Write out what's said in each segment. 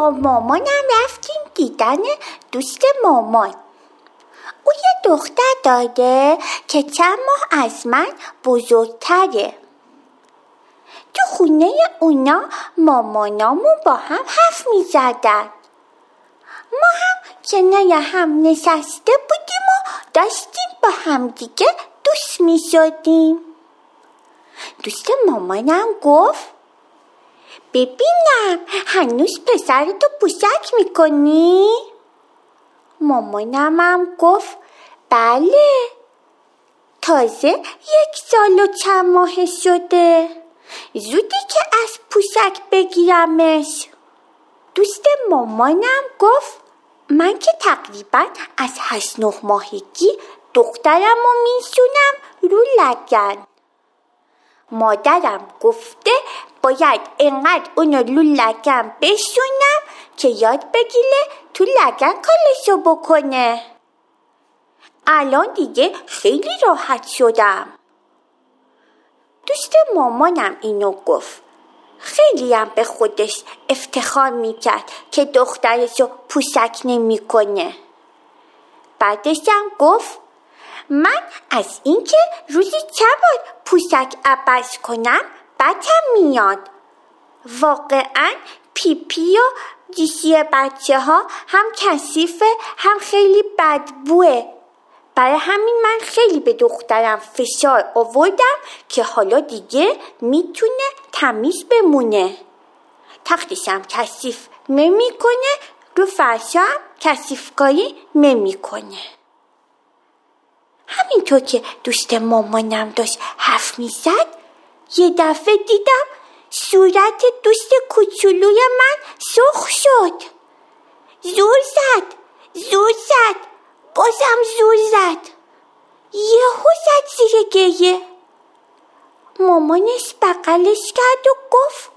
مامانم رفتیم دیدن دوست مامان. او یه دختر داده که چند ماه از من بزرگتره. تو خونه اونا مامانامون با هم حرف می زدن. ما هم کنار هم نشسته بودیم و داشتیم با هم دیگه دوست می شدیم دوست مامانم گفت ببینم هنوز پسرتو پوشک می‌کنی؟ مامانم هم گفت بله تازه یک سال و چند ماه شده زودی که از پوشک بگیرمش دوست مامانم گفت من که تقریبا از هشت نه ماهگی دخترم رو میسونم رو لگن مادرم گفته باید انقدر اونو رو لگن بشونم که یاد بگیره تو لگن کالشو بکنه الان دیگه خیلی راحت شدم دوست مامانم اینو گفت خیلی هم به خودش افتخار می‌کرد که دخترشو پوسک نمی‌کنه بعدش هم گفت من از اینکه روزی چند بار پوسک عوض کنم بدم میاد. واقعا پیپی و دیسی بچه ها هم کثیفه هم خیلی بدبوه. برای همین من خیلی به دخترم فشار آوردم که حالا دیگه می‌تونه تمیز بمونه. تختشم کثیف نمی‌کنه رو فرشا هم کثیفکاری نمی‌کنه. همینطور که دوست مامانم داشت حرف می‌زد یه دفعه دیدم صورت دوست کوچولوی من سرخ شد. زور زد زور زد بازم زور زد. یهو زد زیر گریه. مامانش بغلش کرد و گفت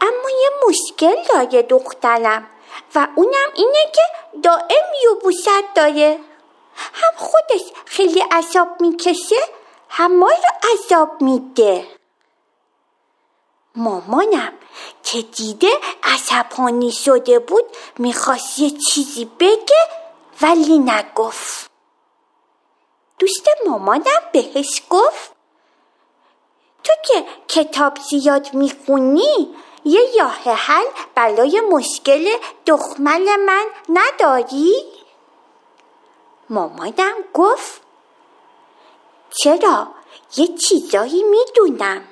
اما یه مشکل داره دخترم و اونم اینه که دائم یوبوست داره. هم خودش خیلی عذاب می‌کشه هم ما رو عذاب میده مامانم که دیده عصبانی شده بود می‌خواست یه چیزی بگه ولی نگفت دوست مامانم بهش گفت تو که کتاب زیاد می‌خونی یه یاه حل برای مشکل دخمل من نداری؟ مامانم گفت چرا؟ یه چیزایی می‌دونم.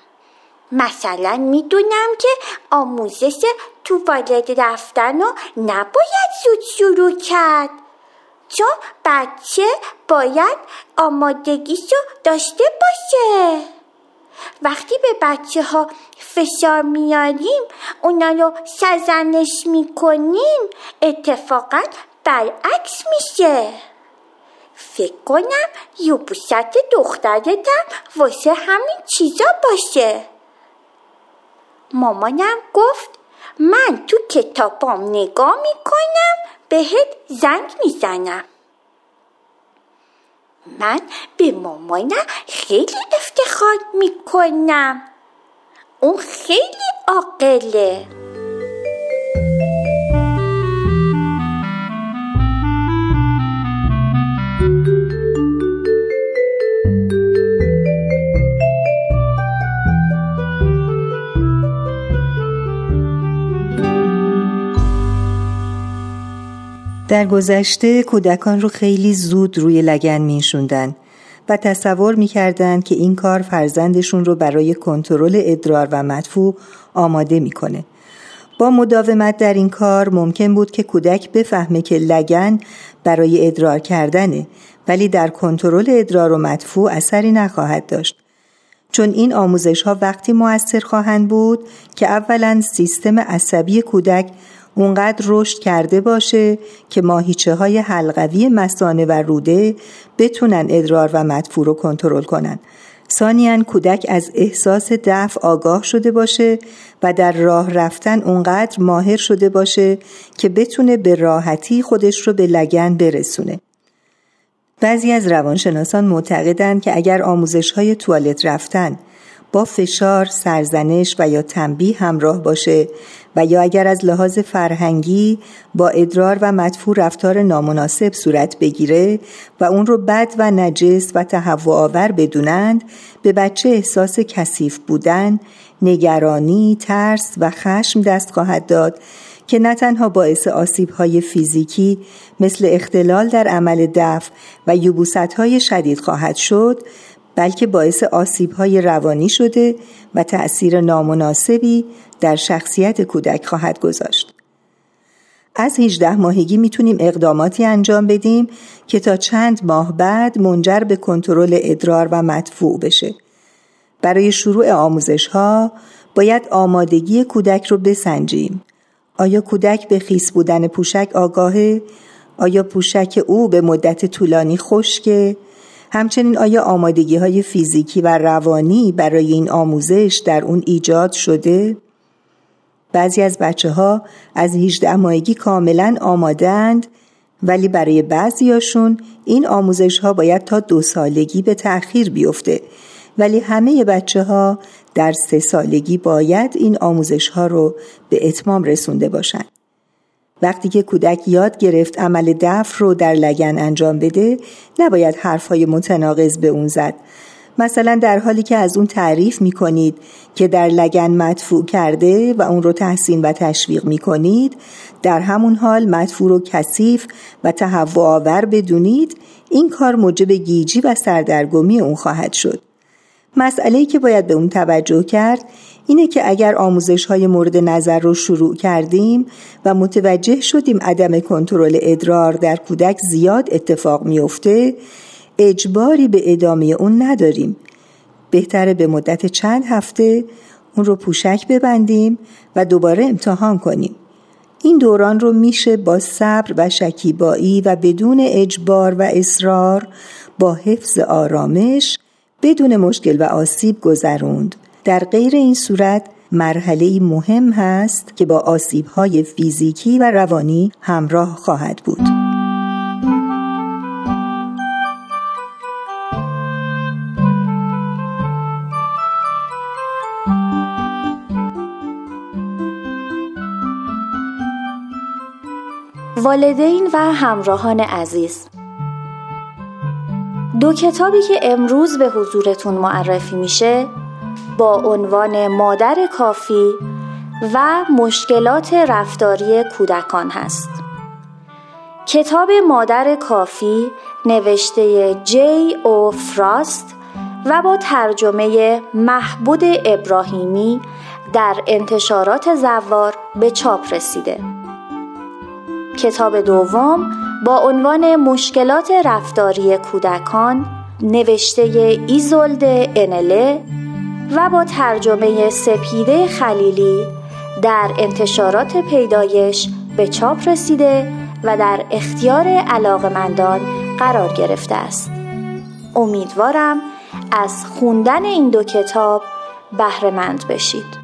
مثلا می‌دونم که آموزش توالت رفتن رو نباید زود شروع کرد. چون بچه باید آمادگیشو داشته باشه. وقتی به بچه ها فشار میاریم اونا رو سرزنش می‌کنیم اتفاقا برعکس میشه. فکر کنم یوبوست دخترتم واسه همین چیزا باشه. مامانم گفت من تو کتابام نگاه می‌کنم بهت زنگ می‌زنم. من به مامانم خیلی افتخار می‌کنم. اون خیلی عاقله. در گذشته کودکان رو خیلی زود روی لگن میشوندن و تصور می‌کردند که این کار فرزندشون رو برای کنترل ادرار و مدفوع آماده می‌کنه. با مداومت در این کار ممکن بود که کودک بفهمه که لگن برای ادرار کردنه ولی در کنترل ادرار و مدفوع اثری نخواهد داشت. چون این آموزش ها وقتی موثر خواهند بود که اولا سیستم عصبی کودک اونقدر رشد کرده باشه که ماهیچه های حلقوی مسانه و روده بتونن ادرار و مدفوع رو کنترل کنن. ثانیا کودک از احساس دفع آگاه شده باشه و در راه رفتن اونقدر ماهر شده باشه که بتونه به راحتی خودش رو به لگن برسونه. بعضی از روانشناسان معتقدند که اگر آموزش های توالت رفتن با فشار، سرزنش و یا تنبیه همراه باشه و یا اگر از لحاظ فرهنگی با ادرار و مدفوع رفتار نامناسب صورت بگیره و اون رو بد و نجس و تهوع آور بدونند به بچه احساس کثیف بودن، نگرانی، ترس و خشم دست خواهد داد که نه تنها باعث آسیب های فیزیکی مثل اختلال در عمل دفع و یبوست شدید خواهد شد بلکه باعث آسیب های روانی شده و تأثیر نامناسبی در شخصیت کودک خواهد گذاشت. از 18 ماهگی می‌تونیم اقداماتی انجام بدیم که تا چند ماه بعد منجر به کنترل ادرار و مدفوع بشه. برای شروع آموزش ها باید آمادگی کودک رو بسنجیم. آیا کودک به خیس بودن پوشک آگاهه؟ آیا پوشک او به مدت طولانی خشکه؟ همچنین آیا آمادگی های فیزیکی و روانی برای این آموزش در اون ایجاد شده؟ بعضی از بچه ها از 18 ماهگی کاملا آمادند ولی برای بعضیاشون این آموزش ها باید تا دو سالگی به تأخیر بیفته ولی همه بچه ها در سه سالگی باید این آموزش ها رو به اتمام رسونده باشند. وقتی که کودک یاد گرفت عمل دفع رو در لگن انجام بده نباید حرفهای متناقض به اون زد. مثلا در حالی که از اون تعریف می کنید که در لگن مدفوع کرده و اون رو تحسین و تشویق می کنید در همون حال مدفوع رو کثیف و تهوع آور بدونید این کار موجب گیجی و سردرگمی اون خواهد شد. مسئله که باید به اون توجه کرد اینه که اگر آموزش های مورد نظر رو شروع کردیم و متوجه شدیم عدم کنترل ادرار در کودک زیاد اتفاق میافته اجباری به ادامه اون نداریم. بهتره به مدت چند هفته اون رو پوشک ببندیم و دوباره امتحان کنیم. این دوران رو میشه با صبر و شکیبایی و بدون اجبار و اصرار با حفظ آرامش بدون مشکل و آسیب گذروند. در غیر این صورت مرحله مهم هست که با آسیب های فیزیکی و روانی همراه خواهد بود. والدین و همراهان عزیز دو کتابی که امروز به حضورتون معرفی میشه با عنوان مادر کافی و مشکلات رفتاری کودکان هست. کتاب مادر کافی نوشته جی او فراست و با ترجمه محبود ابراهیمی در انتشارات زوار به چاپ رسیده. کتاب دوم با عنوان مشکلات رفتاری کودکان نوشته ایزولد انله و با ترجمه سپیده خلیلی در انتشارات پیدایش به چاپ رسیده و در اختیار علاقمندان قرار گرفته است. امیدوارم از خوندن این دو کتاب بهرهمند بشید.